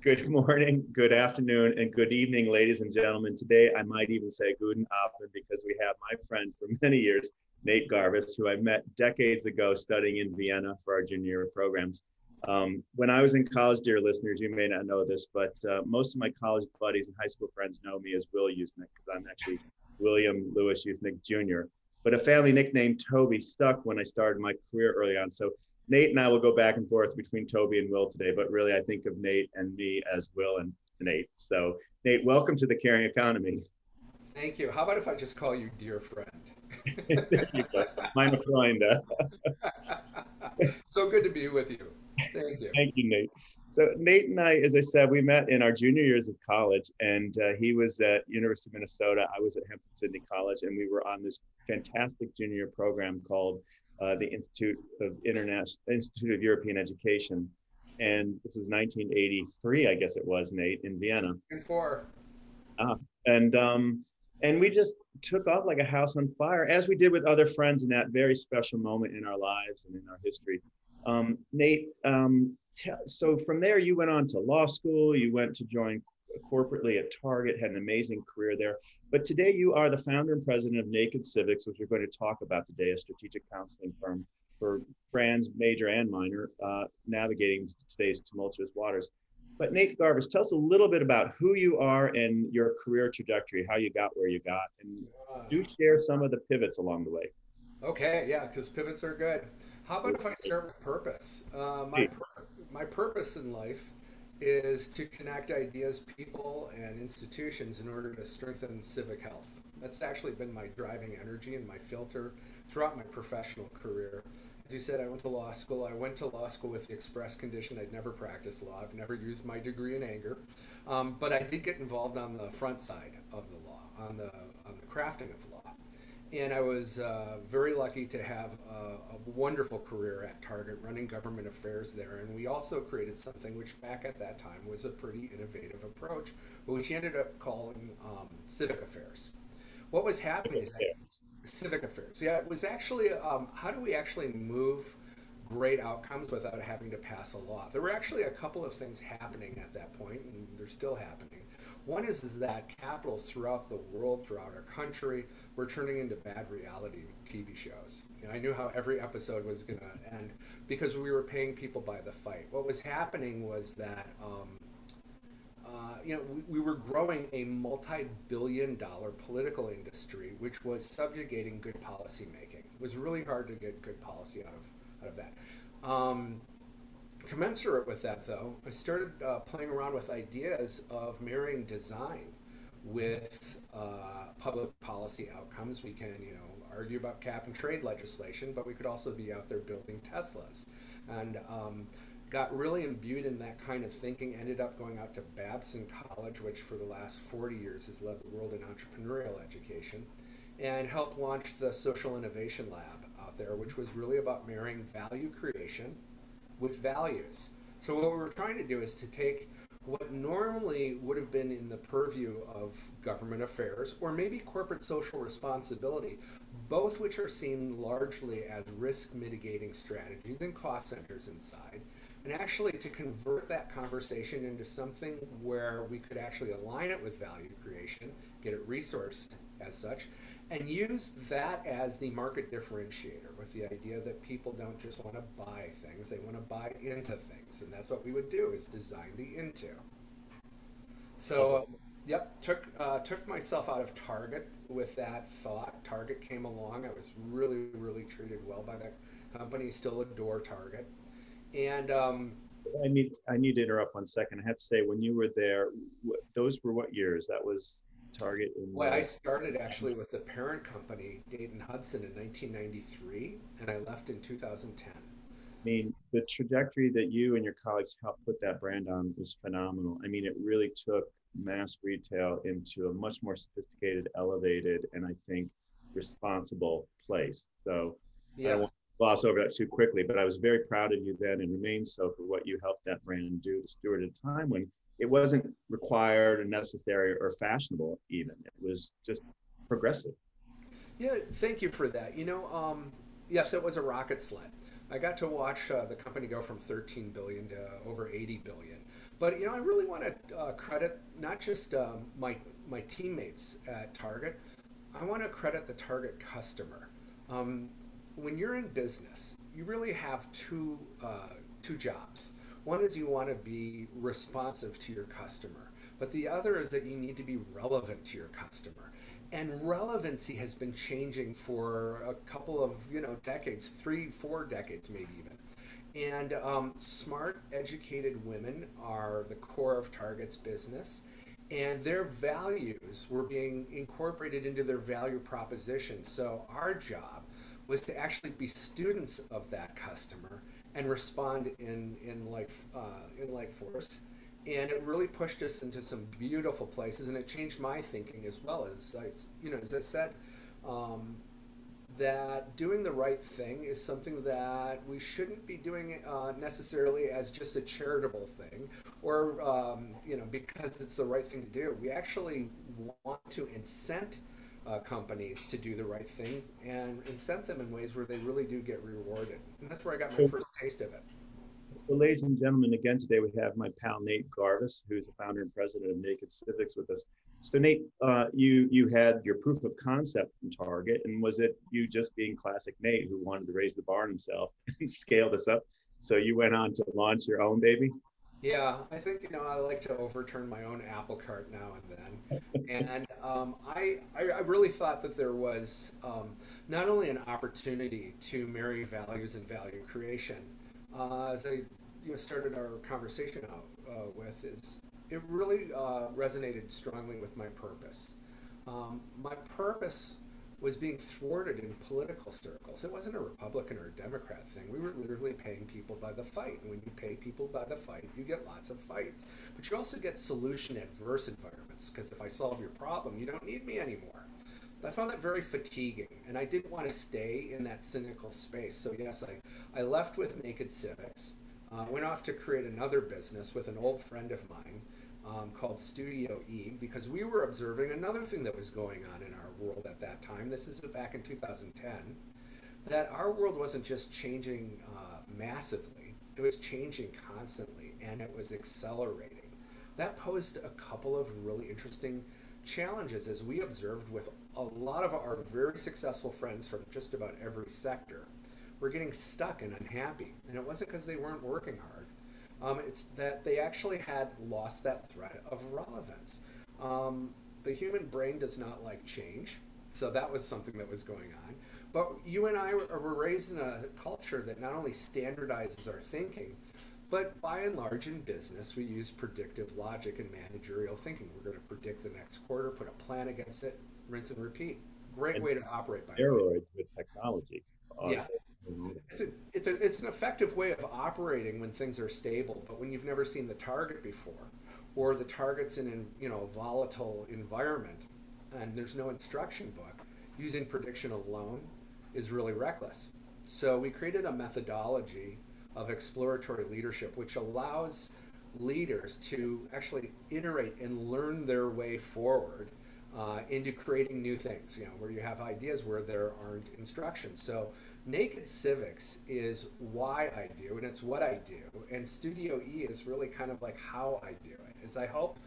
Good morning, good afternoon, and good evening, ladies and gentlemen. Today, I might even say guten Abend because we have my friend for many years, Nate Garvis, who I met decades ago studying in Vienna for our junior programs. Um, when I was in college, dear listeners, you may not know this, but uh, most of my college buddies and high school friends know me as Will Usnik because I'm actually William Lewis Usnik Jr. But a family nickname Toby stuck when I started my career early on. So Nate and I will go back and forth between Toby and Will today, but really I think of Nate and me as Will and Nate. So Nate, welcome to the Caring Economy. Thank you. How about if I just call you dear friend? My friend. so good to be with you. Thank you. Thank you, Nate. So Nate and I, as I said, we met in our junior years of college, and uh, he was at University of Minnesota. I was at Hampden-Sydney College, and we were on this fantastic junior program called uh, the Institute of International Institute of European Education, and this was 1983, I guess it was, Nate, in Vienna. And four. Ah, and um, and we just took off like a house on fire, as we did with other friends in that very special moment in our lives and in our history. Um, Nate, um, t- so from there you went on to law school. You went to join corporately at Target, had an amazing career there. But today you are the founder and president of Naked Civics, which we're going to talk about today, a strategic counseling firm for brands, major and minor, uh, navigating today's tumultuous waters. But Nate Garvis, tell us a little bit about who you are and your career trajectory, how you got where you got, and do share some of the pivots along the way. Okay, yeah, because pivots are good. How about if I start with purpose? Uh, my, pur- my purpose in life is to connect ideas, people, and institutions in order to strengthen civic health. That's actually been my driving energy and my filter throughout my professional career. As you said, I went to law school. I went to law school with the express condition I'd never practiced law. I've never used my degree in anger, um, but I did get involved on the front side of the law, on the on the crafting of law and I was uh, very lucky to have a, a, wonderful career at Target running government affairs there. And we also created something which, back at that time, was a pretty innovative approach, which ended up calling um, civic affairs. What was happening is civic affairs. Yeah, it was actually um, how do we actually move great outcomes without having to pass a law? There were actually a couple of things happening at that point, and they're still happening. One is, is that capitals throughout the world, throughout our country, were turning into bad reality TV shows. And I knew how every episode was going to end because we were paying people by the fight. What was happening was that, um, uh, you know, we, we, were growing a multi-billion dollar political industry, which was subjugating good policy making. It was really hard to get good policy out of, out of that. Um, commensurate with that, though, I started uh, playing around with ideas of marrying design with uh, public policy outcomes. We can, you know, argue about cap and trade legislation, but we could also be out there building Teslas. And um, got really imbued in that kind of thinking. Ended up going out to Babson College, which for the last 40 years has led the world in entrepreneurial education, and helped launch the Social Innovation Lab out there, which was really about marrying value creation with values. So what we're trying to do is to take what normally would have been in the purview of government affairs or maybe corporate social responsibility, both which are seen largely as risk mitigating strategies and cost centers inside, and actually to convert that conversation into something where we could actually align it with value creation, get it resourced as such, and use that as the market differentiator with the idea that people don't just want to buy things they want to buy into things and that's what we would do is design the into. So yep took uh, took myself out of target with that thought. Target came along. I was really really treated well by that company. Still adore target. And um, I need I need to interrupt one second. I have to say, when you were there, those were what years? That was Target? In well, I started actually with the parent company, Dayton Hudson, in 1993, and I left in 2010. I mean, the trajectory that you and your colleagues helped put that brand on was phenomenal. I mean, it really took mass retail into a much more sophisticated, elevated, and I think responsible place. So yes. I don't want gloss over that too quickly, but I was very proud of you then and remain so for what you helped that brand do to steward at a time when it wasn't required or necessary or fashionable even. It was just progressive. Yeah thank you for that. You know um, yes it was a rocket sled. I got to watch uh, the company go from 13 billion to over 80 billion. But you know, I really want to uh, credit not just um, my my teammates at Target. I want to credit the Target customer. Um, when you're in business, you really have two uh, two jobs. One is you want to be responsive to your customer, but the other is that you need to be relevant to your customer. And relevancy has been changing for a couple of you know decades, three, four decades, maybe even. And um, smart, educated women are the core of Target's business, and their values were being incorporated into their value proposition. So our job was to actually be students of that customer and respond in in like uh, in like force. And it really pushed us into some beautiful places, and it changed my thinking as well. As I, you know, as I said, um, that doing the right thing is something that we shouldn't be doing uh, necessarily as just a charitable thing or um, you know because it's the right thing to do we actually want to incent uh, companies to do the right thing and incent them in ways where they really do get rewarded and that's where i got my first taste of it so, ladies and gentlemen, again today we have my pal Nate Garvis, who's the founder and president of Naked Civics, with us. So, Nate, uh, you you had your proof of concept from Target, and was it you just being classic Nate who wanted to raise the bar on himself and scale this up? So you went on to launch your own baby. Yeah, I think you know I like to overturn my own apple cart now and then, and um, I, I really thought that there was um, not only an opportunity to marry values and value creation, uh, as I you know, started our conversation out uh, with is it really uh, resonated strongly with my purpose. Um, my purpose was being thwarted in political circles. It wasn't a Republican or a Democrat thing. We were literally paying people by the fight. And when you pay people by the fight, you get lots of fights. But you also get solution adverse environments because if I solve your problem, you don't need me anymore. I found that very fatiguing, and I didn't want to stay in that cynical space. So, yes, I, I left with Naked Civics, uh, went off to create another business with an old friend of mine um, called Studio E because we were observing another thing that was going on in our world at that time. This is back in 2010, that our world wasn't just changing uh, massively, it was changing constantly and it was accelerating. That posed a couple of really interesting challenges as we observed with a lot of our very successful friends from just about every sector were getting stuck and unhappy. And it wasn't because they weren't working hard. Um, it's that they actually had lost that thread of relevance. Um, the human brain does not like change, so that was something that was going on. But you and I were raised in a culture that not only standardizes our thinking, but by and large in business, we use predictive logic and managerial thinking. We're going to predict the next quarter, put a plan against it, rinse and repeat. Great and way to operate by steroids with technology. Yeah. It's a, it's a it's an effective way of operating when things are stable, but when you've never seen the target before, or the target's in an you know volatile environment, and there's no instruction book, using prediction alone is really reckless. So we created a methodology of exploratory leadership, which allows leaders to actually iterate and learn their way forward uh, into creating new things, you know, where you have ideas where there aren't instructions. So Naked Civics is why I do, and it's what I do. And Studio E is really kind of like how I do it. Is I help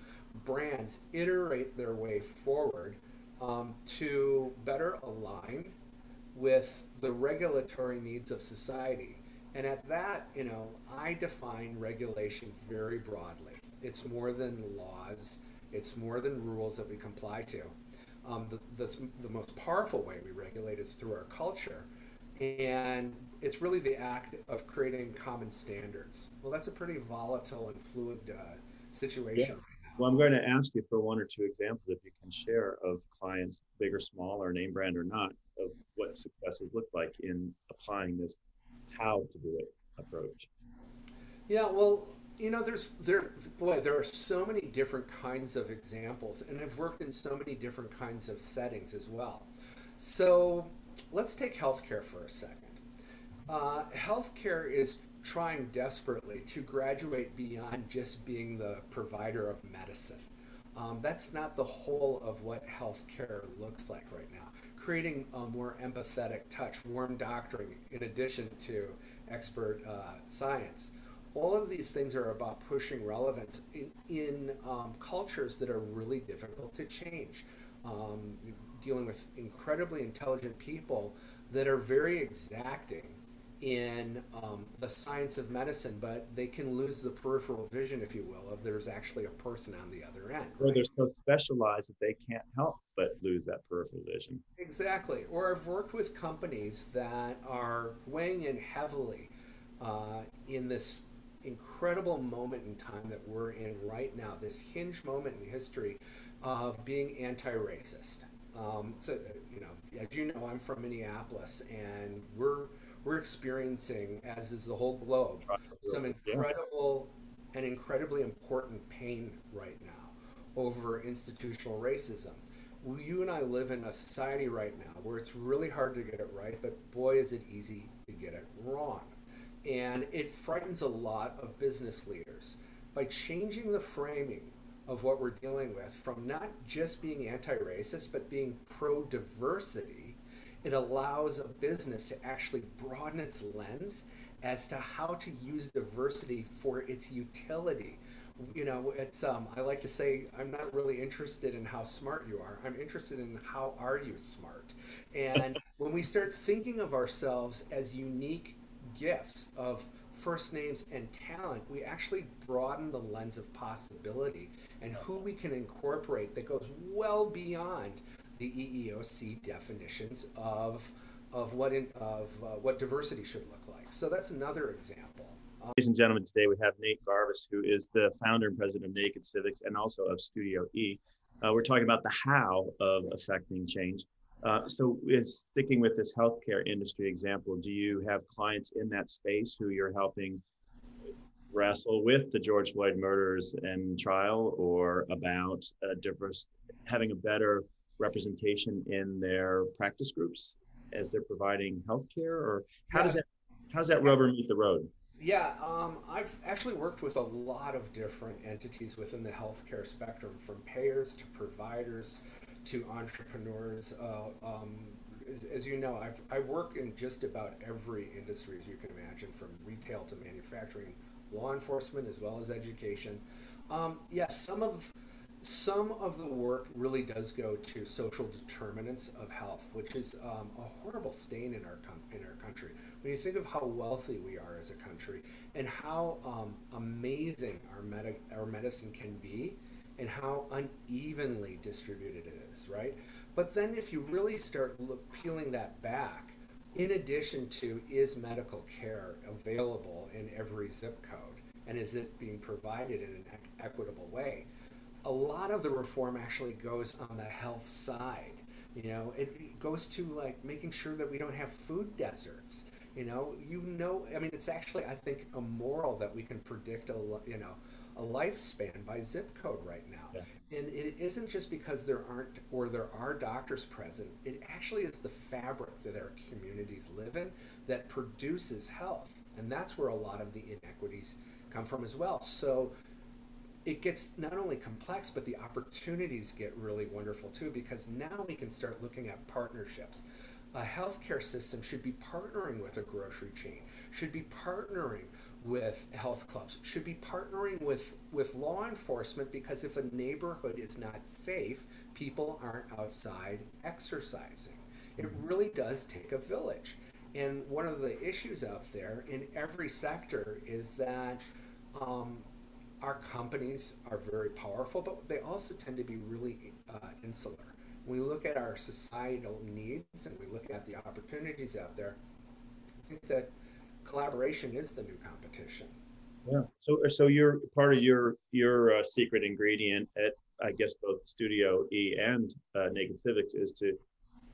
brands iterate their way forward um, to better align with the regulatory needs of society. And at that, you know, I define regulation very broadly. It's more than laws. It's more than rules that we comply to. Um, the, the, the most powerful way we regulate is through our culture and it's really the act of creating common standards. Well, that's a pretty volatile and fluid uh, situation yeah. Well, I'm going to ask you for one or two examples, if you can share, of clients, big or small, or name brand or not, of what successes look like in applying this how to do it approach. Yeah, well, you know, there's there boy, there are so many different kinds of examples, and I've worked in so many different kinds of settings as well. So let's take healthcare for a second. Uh, healthcare is trying desperately to graduate beyond just being the provider of medicine. Um, that's not the whole of what healthcare looks like right now. Creating a more empathetic touch, warm doctoring, in addition to expert uh, science, all of these things are about pushing relevance in, in um, cultures that are really difficult to change. Um, dealing with incredibly intelligent people that are very exacting in um, the science of medicine, but they can lose the peripheral vision, if you will, of there's actually a person on the other end. Or right? they're so specialized that they can't help but lose that peripheral vision. Exactly. Or I've worked with companies that are weighing in heavily uh, in this incredible moment in time that we're in right now, this hinge moment in history of being anti-racist. Um, so, you know, as you know, I'm from Minneapolis, and we're we're experiencing, as is the whole globe, some incredible yeah. and incredibly important pain right now over institutional racism. You and I live in a society right now where it's really hard to get it right, but boy, is it easy to get it wrong. And it frightens a lot of business leaders. By changing the framing of what we're dealing with from not just being anti racist, but being pro diversity, it allows a business to actually broaden its lens as to how to use diversity for its utility. You know, it's um, I like to say I'm not really interested in how smart you are. I'm interested in how are you smart. And when we start thinking of ourselves as unique gifts of first names and talent, we actually broaden the lens of possibility and who we can incorporate that goes well beyond the EEOC definitions of of what in, of uh, what diversity should look like. So that's another example. Ladies and gentlemen, today we have Nate Garvis, who is the founder and president of Naked Civics and also of Studio E. Uh, we're talking about the how of affecting change. Uh, so, is sticking with this healthcare industry example, do you have clients in that space who you're helping wrestle with the George Floyd murders and trial, or about diverse having a better representation in their practice groups as they're providing healthcare, or how yeah. does that how does that rubber meet the road? Yeah, um, I've actually worked with a lot of different entities within the healthcare spectrum, from payers to providers to entrepreneurs. Uh, um, as, as, you know, I've, I work in just about every industry, as you can imagine, from retail to manufacturing, law enforcement, as well as education. Um, yes, some of some of the work really does go to social determinants of health, which is um, a horrible stain in our in our country. When you think of how wealthy we are as a country and how um, amazing our med- our medicine can be, and how unevenly distributed it is, right? But then if you really start look, peeling that back, in addition to is medical care available in every zip code, and is it being provided in an equitable way? a lot of the reform actually goes on the health side. You know, it goes to like making sure that we don't have food deserts. You know, you know, I mean, it's actually I think immoral that we can predict a you know a lifespan by zip code right now. Yeah. And it isn't just because there aren't or there are doctors present. It actually is the fabric that our communities live in that produces health, and that's where a lot of the inequities come from as well. So it gets not only complex, but the opportunities get really wonderful too, because now we can start looking at partnerships. A healthcare system should be partnering with a grocery chain, should be partnering with health clubs, should be partnering with, with law enforcement because if a neighborhood is not safe, people aren't outside exercising. It really does take a village. And one of the issues out there in every sector is that um, our companies are very powerful, but they also tend to be really uh, insular. When we look at our societal needs and we look at the opportunities out there, I think that collaboration is the new competition. Yeah. So, so you're part of your your uh, secret ingredient at I guess both Studio E and uh, Naked Civics is to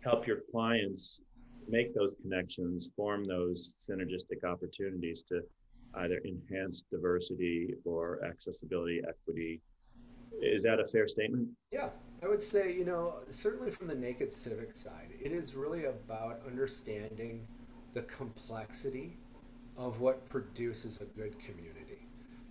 help your clients make those connections, form those synergistic opportunities to either enhance diversity or accessibility, equity. Is that a fair statement? Yeah, I would say, you know, certainly from the naked civic side, it is really about understanding the complexity of what produces a good community.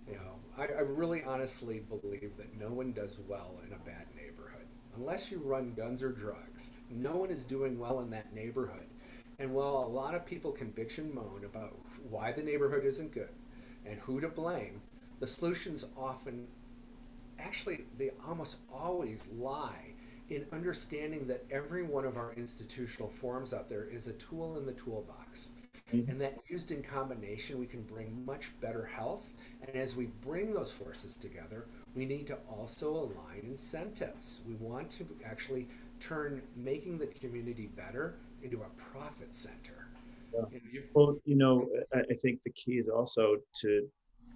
You know, I, I really honestly believe that no one does well in a bad neighborhood. Unless you run guns or drugs, no one is doing well in that neighborhood. And while a lot of people can bitch and moan about why the neighborhood isn't good and who to blame, the solutions often, actually, they almost always lie in understanding that every one of our institutional forms out there is a tool in the toolbox. Mm-hmm. And that used in combination, we can bring much better health. And as we bring those forces together, we need to also align incentives. We want to actually turn making the community better into a profit center. Yeah. well, you know, I think the key is also to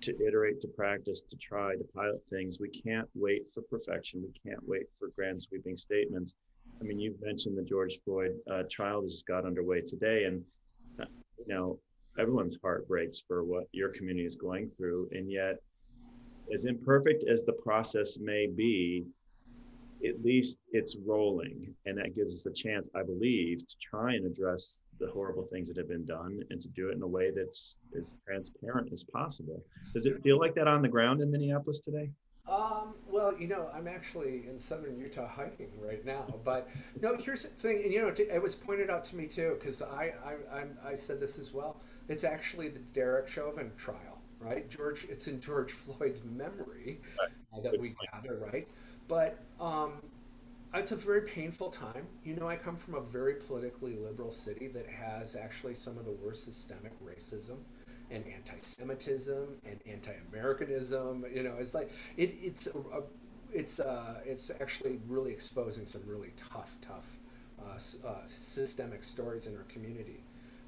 to iterate, to practice, to try, to pilot things. We can't wait for perfection. We can't wait for grand sweeping statements. I mean, you've mentioned the George Floyd uh, trial that just got underway today, and you know, everyone's heart breaks for what your community is going through, and yet, as imperfect as the process may be, at least it's rolling and that gives us a chance i believe to try and address the horrible things that have been done and to do it in a way that's as transparent as possible. Does it feel like that on the ground in minneapolis today well, you know, I'm actually in southern Utah hiking right now. But no, here's the thing, and you know, it was pointed out to me too because I, I I said this as well. It's actually the Derek Chauvin trial, right? George, it's in George Floyd's memory right. that we gather, right? But um, it's a very painful time. You know, I come from a very politically liberal city that has actually some of the worst systemic racism and anti-Semitism and anti-Americanism. You know, it's like it, it's a, a, it's uh, it's actually really exposing some really tough, tough uh, uh, systemic stories in our community,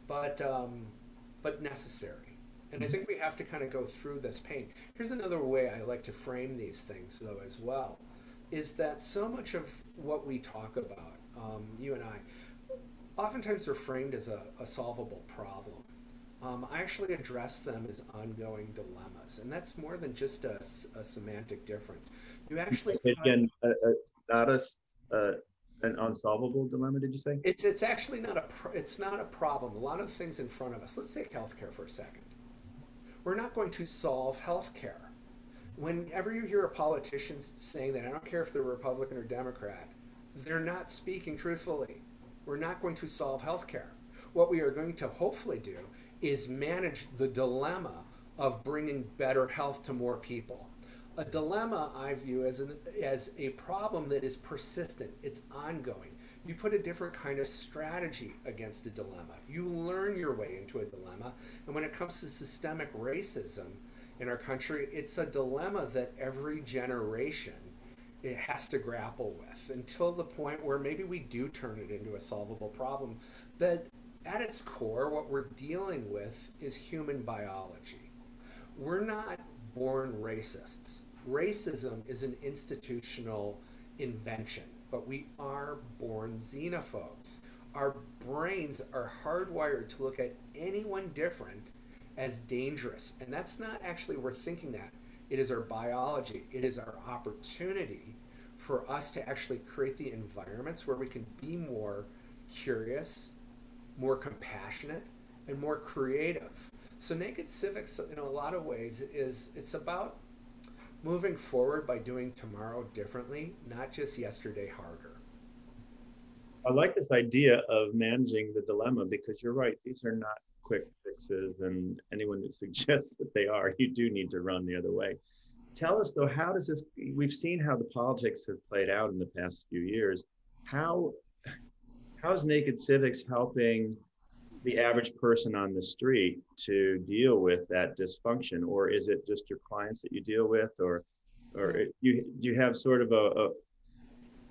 but um, but necessary. And I think we have to kind of go through this pain. Here's another way I like to frame these things, though, as well is that so much of what we talk about, um, you and I, oftentimes they're framed as a, a solvable problem. Um, I actually address them as ongoing dilemmas, and that's more than just a, a semantic difference. You actually again, uh, uh, not a, uh, an unsolvable dilemma. Did you say? It's it's actually not a it's not a problem. A lot of things in front of us. Let's take healthcare for a second. We're not going to solve healthcare whenever you hear a politician saying that, I don't care if they're Republican or Democrat, they're not speaking truthfully. We're not going to solve health care. What we are going to hopefully do is manage the dilemma of bringing better health to more people. A dilemma I view as, an, as a problem that is persistent, it's ongoing. You put a different kind of strategy against a dilemma. You learn your way into a dilemma. And when it comes to systemic racism, in our country, it's a dilemma that every generation it has to grapple with until the point where maybe we do turn it into a solvable problem. But at its core, what we're dealing with is human biology. We're not born racists. Racism is an institutional invention, but we are born xenophobes. Our brains are hardwired to look at anyone different as dangerous. And that's not actually, we're thinking that. It is our biology, it is our opportunity for us to actually create the environments where we can be more curious, more compassionate, and more creative. So naked civics, in a lot of ways, is it's about moving forward by doing tomorrow differently, not just yesterday harder. I like this idea of managing the dilemma because you're right; these are not quick fixes and anyone who suggests that they are, you do need to run the other way. Tell us though, how does this, we've seen how the politics have played out in the past few years. How, how's Naked Civics helping the average person on the street to deal with that dysfunction? Or is it just your clients that you deal with? Or, or you, do you have sort of a, a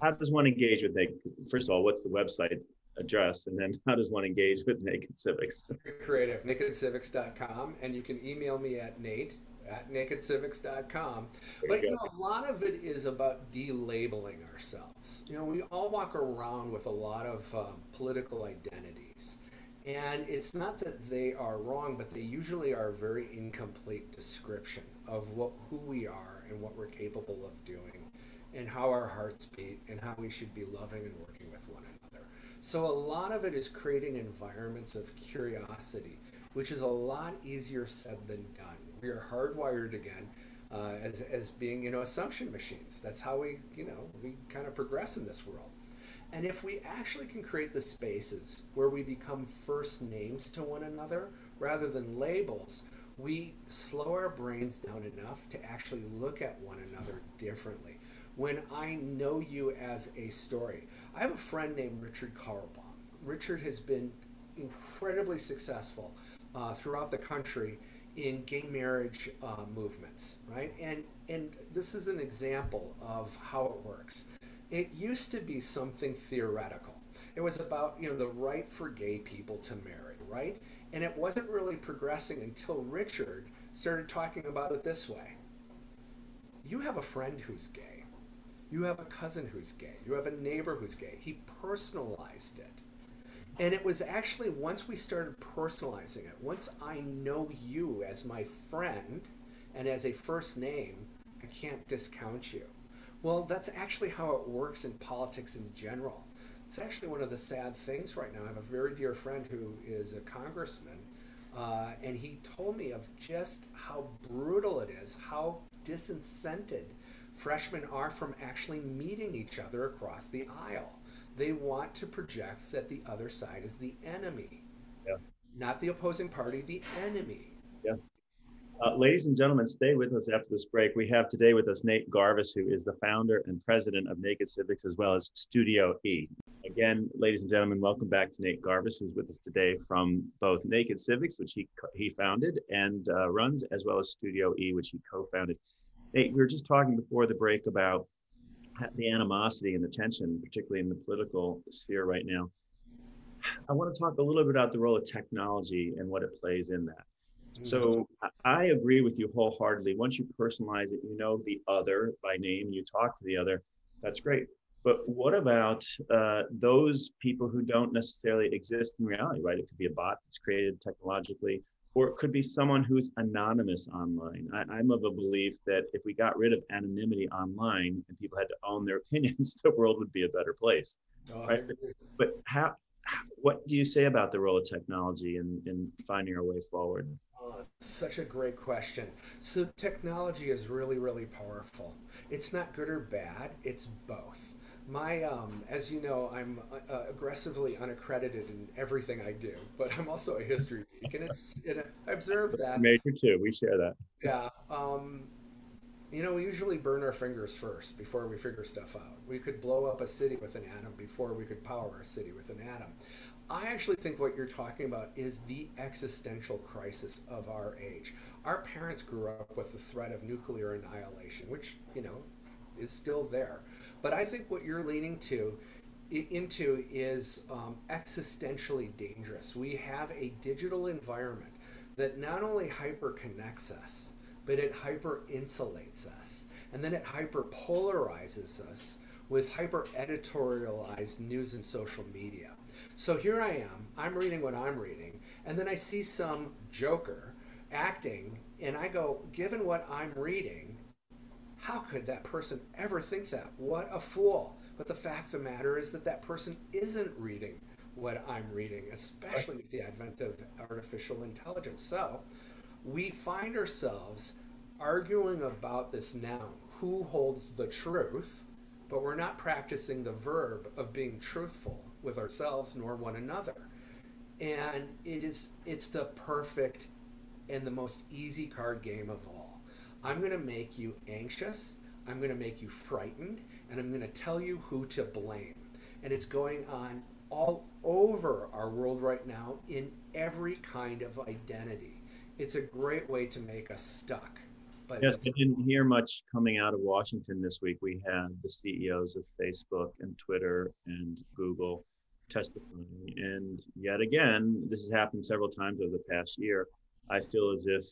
how does one engage with Naked? First of all, what's the website? address and then how does one engage with naked civics creative nakedcivics.com and you can email me at nate at nakedcivics.com but you know a lot of it is about delabeling ourselves. You know we all walk around with a lot of um, political identities. And it's not that they are wrong but they usually are a very incomplete description of what who we are and what we're capable of doing and how our hearts beat and how we should be loving and working with one another. So a lot of it is creating environments of curiosity, which is a lot easier said than done. We are hardwired again uh, as, as being, you know, assumption machines. That's how we, you know, we kind of progress in this world. And if we actually can create the spaces where we become first names to one another rather than labels, we slow our brains down enough to actually look at one another differently. When I know you as a story, I have a friend named Richard Carlbom. Richard has been incredibly successful uh, throughout the country in gay marriage uh, movements, right? And and this is an example of how it works. It used to be something theoretical. It was about you know the right for gay people to marry, right? And it wasn't really progressing until Richard started talking about it this way. You have a friend who's gay. You have a cousin who's gay. You have a neighbor who's gay. He personalized it. And it was actually once we started personalizing it, once I know you as my friend and as a first name, I can't discount you. Well, that's actually how it works in politics in general. It's actually one of the sad things right now. I have a very dear friend who is a congressman, uh, and he told me of just how brutal it is, how disincented freshmen are from actually meeting each other across the aisle. They want to project that the other side is the enemy, yeah. not the opposing party, the enemy. Yeah. Uh, ladies and gentlemen, stay with us after this break. We have today with us Nate Garvis, who is the founder and president of Naked Civics, as well as Studio E. Again, ladies and gentlemen, welcome back to Nate Garvis, who's with us today from both Naked Civics, which he he founded and uh, runs, as well as Studio E, which he co-founded. Nate, we were just talking before the break about the animosity and the tension, particularly in the political sphere right now. I want to talk a little bit about the role of technology and what it plays in that. So mm-hmm. I agree with you wholeheartedly. Once you personalize it, you know the other by name, you talk to the other. That's great. But what about uh, those people who don't necessarily exist in reality, right? It could be a bot that's created technologically, or it could be someone who's anonymous online. I, am of a belief that if we got rid of anonymity online and people had to own their opinions, the world would be a better place. Oh, right? But how, what do you say about the role of technology in, in finding our way forward? Oh, such a great question. So, technology is really, really powerful. It's not good or bad, it's both my um, as you know i'm uh, uh, aggressively unaccredited in everything i do but i'm also a history geek and it's it, i observe that. Major too we share that. Yeah um, you know we usually burn our fingers first before we figure stuff out. We could blow up a city with an atom before we could power a city with an atom. I actually think what you're talking about is the existential crisis of our age. Our parents grew up with the threat of nuclear annihilation which you know is still there. But I think what you're leaning to into is um, existentially dangerous. We have a digital environment that not only hyper connects us, but it hyper insulates us. And then it hyper polarizes us with hyper editorialized news and social media. So here I am, I'm reading what I'm reading, and then I see some joker acting, and I go, given what I'm reading, how could that person ever think that? What a fool. But the fact of the matter is that that person isn't reading what I'm reading, especially with the advent of artificial intelligence. So we find ourselves arguing about this noun who holds the truth, but we're not practicing the verb of being truthful with ourselves nor one another. And it is it's the perfect and the most easy card game of all I'm going to make you anxious, I'm going to make you frightened, and I'm going to tell you who to blame. And it's going on all over our world right now in every kind of identity. It's a great way to make us stuck. But yes, I didn't hear much coming out of Washington this week. We had the CEOs of Facebook and Twitter and Google testifying. And yet again, this has happened several times over the past year. I feel as if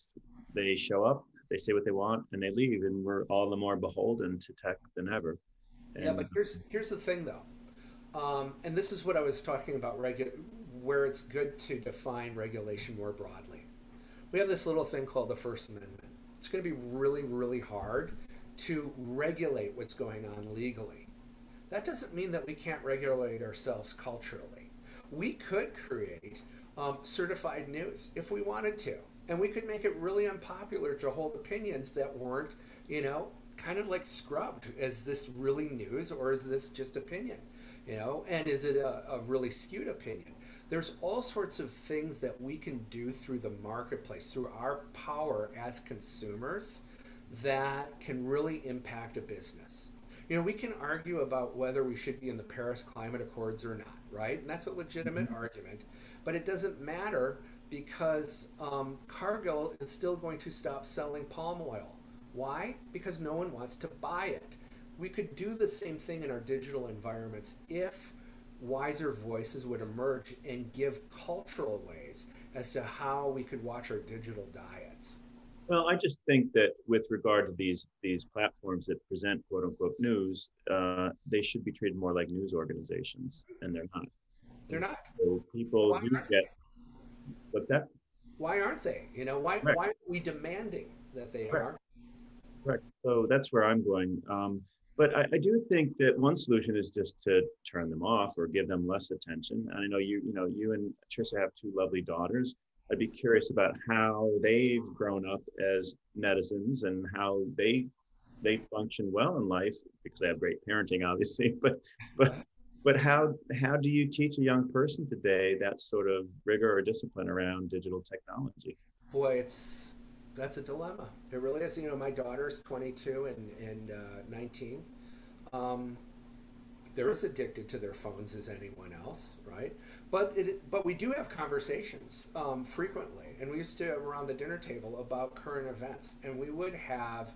they show up they say what they want and they leave, and we're all the more beholden to tech than ever. And yeah, but here's here's the thing though, um, and this is what I was talking about, regu- where it's good to define regulation more broadly. We have this little thing called the First Amendment. It's going to be really, really hard to regulate what's going on legally. That doesn't mean that we can't regulate ourselves culturally. We could create um, certified news if we wanted to and we could make it really unpopular to hold opinions that weren't, you know, kind of like scrubbed. Is this really news or is this just opinion? You know, and is it a, a really skewed opinion? there's all sorts of things that we can do through the marketplace, through our power as consumers, that can really impact a business. You know, we can argue about whether we should be in the Paris Climate Accords or not, right? And that's a legitimate mm-hmm. argument. But it doesn't matter because um, Cargill is still going to stop selling palm oil. Why? Because no one wants to buy it. We could do the same thing in our digital environments if wiser voices would emerge and give cultural ways as to how we could watch our digital diets. Well, I just think that with regard to these these platforms that present quote unquote news, uh, they should be treated more like news organizations, and they're not. They're not. So people why do get. What's that? Why aren't they? You know, why why are we demanding that they are? Correct. So that's where I'm going. Um, but I, I, do think that one solution is just to turn them off or give them less attention. And I know you, you know, you and Trisha have two lovely daughters. I'd be curious about how they've grown up as netizens and how they they function well in life because they have great parenting, obviously. But but but how how do you teach a young person today that sort of rigor or discipline around digital technology? Boy, it's that's a dilemma. It really is. You know, my daughter's 22 and, and uh, 19. Um, they're as addicted to their phones as anyone else, right? But it, but we do have conversations um, frequently, and we used to around the dinner table about current events, and we would have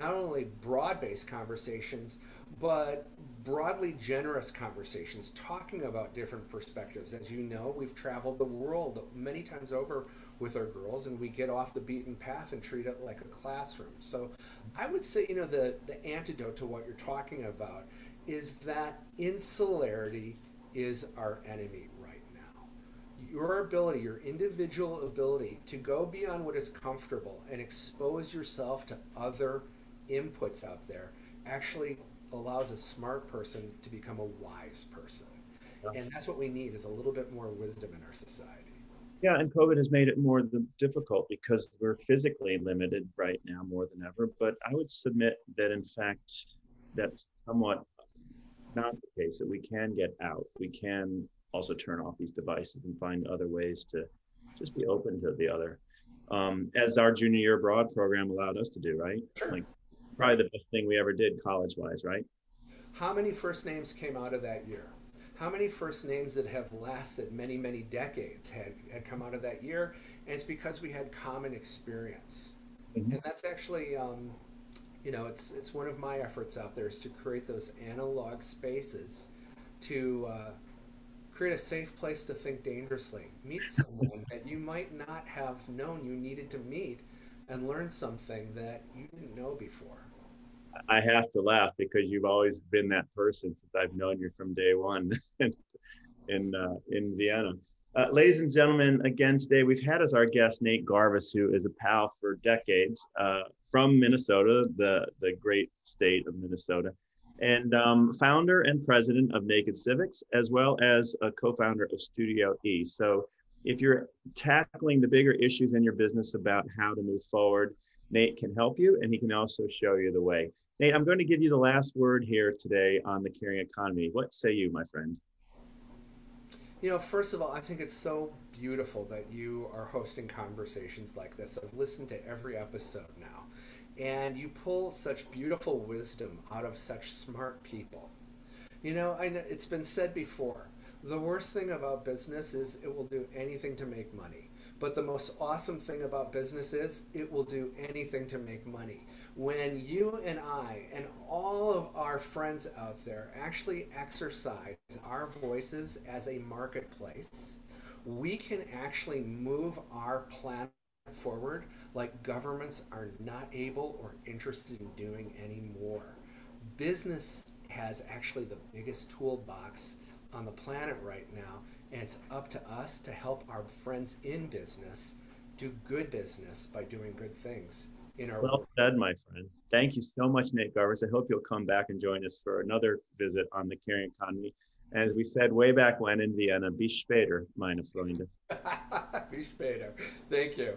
not only broad-based conversations, but broadly generous conversations, talking about different perspectives. As you know, we've traveled the world many times over with our girls and we get off the beaten path and treat it like a classroom. So I would say, you know, the, the antidote to what you're talking about is that insularity is our enemy right now. Your ability, your individual ability to go beyond what is comfortable and expose yourself to other inputs out there actually allows a smart person to become a wise person. And that's what we need is a little bit more wisdom in our society. Yeah, and COVID has made it more difficult because we're physically limited right now more than ever. But I would submit that, in fact, that's somewhat not the case, that we can get out. We can also turn off these devices and find other ways to just be open to the other. Um, as our junior year abroad program allowed us to do, right? Like probably the best thing we ever did college wise, right? How many first names came out of that year? how many first names that have lasted many, many decades had, had come out of that year? And it's because we had common experience. Mm-hmm. And that's actually, um, you know, it's, it's one of my efforts out there is to create those analog spaces to uh, create a safe place to think dangerously. Meet someone that you might not have known you needed to meet and learn something that you didn't know before. I have to laugh because you've always been that person since I've known you from day one in uh, in Vienna. Uh, ladies and gentlemen, again today we've had as our guest Nate Garvis, who is a pal for decades uh, from Minnesota, the the great state of Minnesota, and um, founder and president of Naked Civics, as well as a co-founder of Studio E. So, if you're tackling the bigger issues in your business about how to move forward, Nate can help you, and he can also show you the way. Nate, I'm going to give you the last word here today on the caring economy. What say you, my friend? You know, first of all, I think it's so beautiful that you are hosting conversations like this. I've listened to every episode now, and you pull such beautiful wisdom out of such smart people. You know, I know it's been said before. The worst thing about business is it will do anything to make money. But the most awesome thing about business is it will do anything to make money when you and I and all of our friends out there actually exercise our voices as a marketplace, we can actually move our planet forward like governments are not able or interested in doing anymore. Business has actually the biggest toolbox on the planet right now, and it's up to us to help our friends in business do good business by doing good things in our well said my friend. Thank you so much nate garvis i hope you'll come back and join us for another visit on the caring economy. As we said way back when in vienna bis später meine freunde. Bis später. Thank you